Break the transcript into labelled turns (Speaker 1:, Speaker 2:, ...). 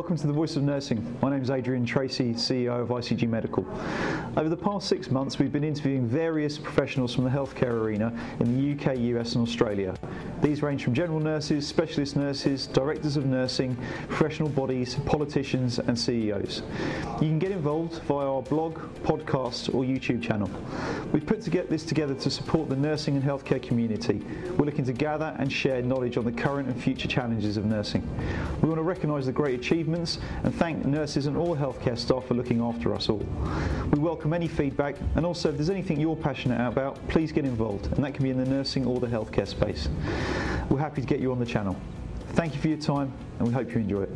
Speaker 1: Welcome to the Voice of Nursing. My name is Adrian Tracy, CEO of ICG Medical. Over the past six months, we've been interviewing various professionals from the healthcare arena in the UK, US, and Australia. These range from general nurses, specialist nurses, directors of nursing, professional bodies, politicians, and CEOs. You can get involved via our blog, podcast, or YouTube channel. We've put to get this together to support the nursing and healthcare community. We're looking to gather and share knowledge on the current and future challenges of nursing. We want to recognise the great achievements and thank nurses and all healthcare staff for looking after us all. We welcome any feedback and also if there's anything you're passionate about, please get involved and that can be in the nursing or the healthcare space. We're happy to get you on the channel. Thank you for your time and we hope you enjoy it.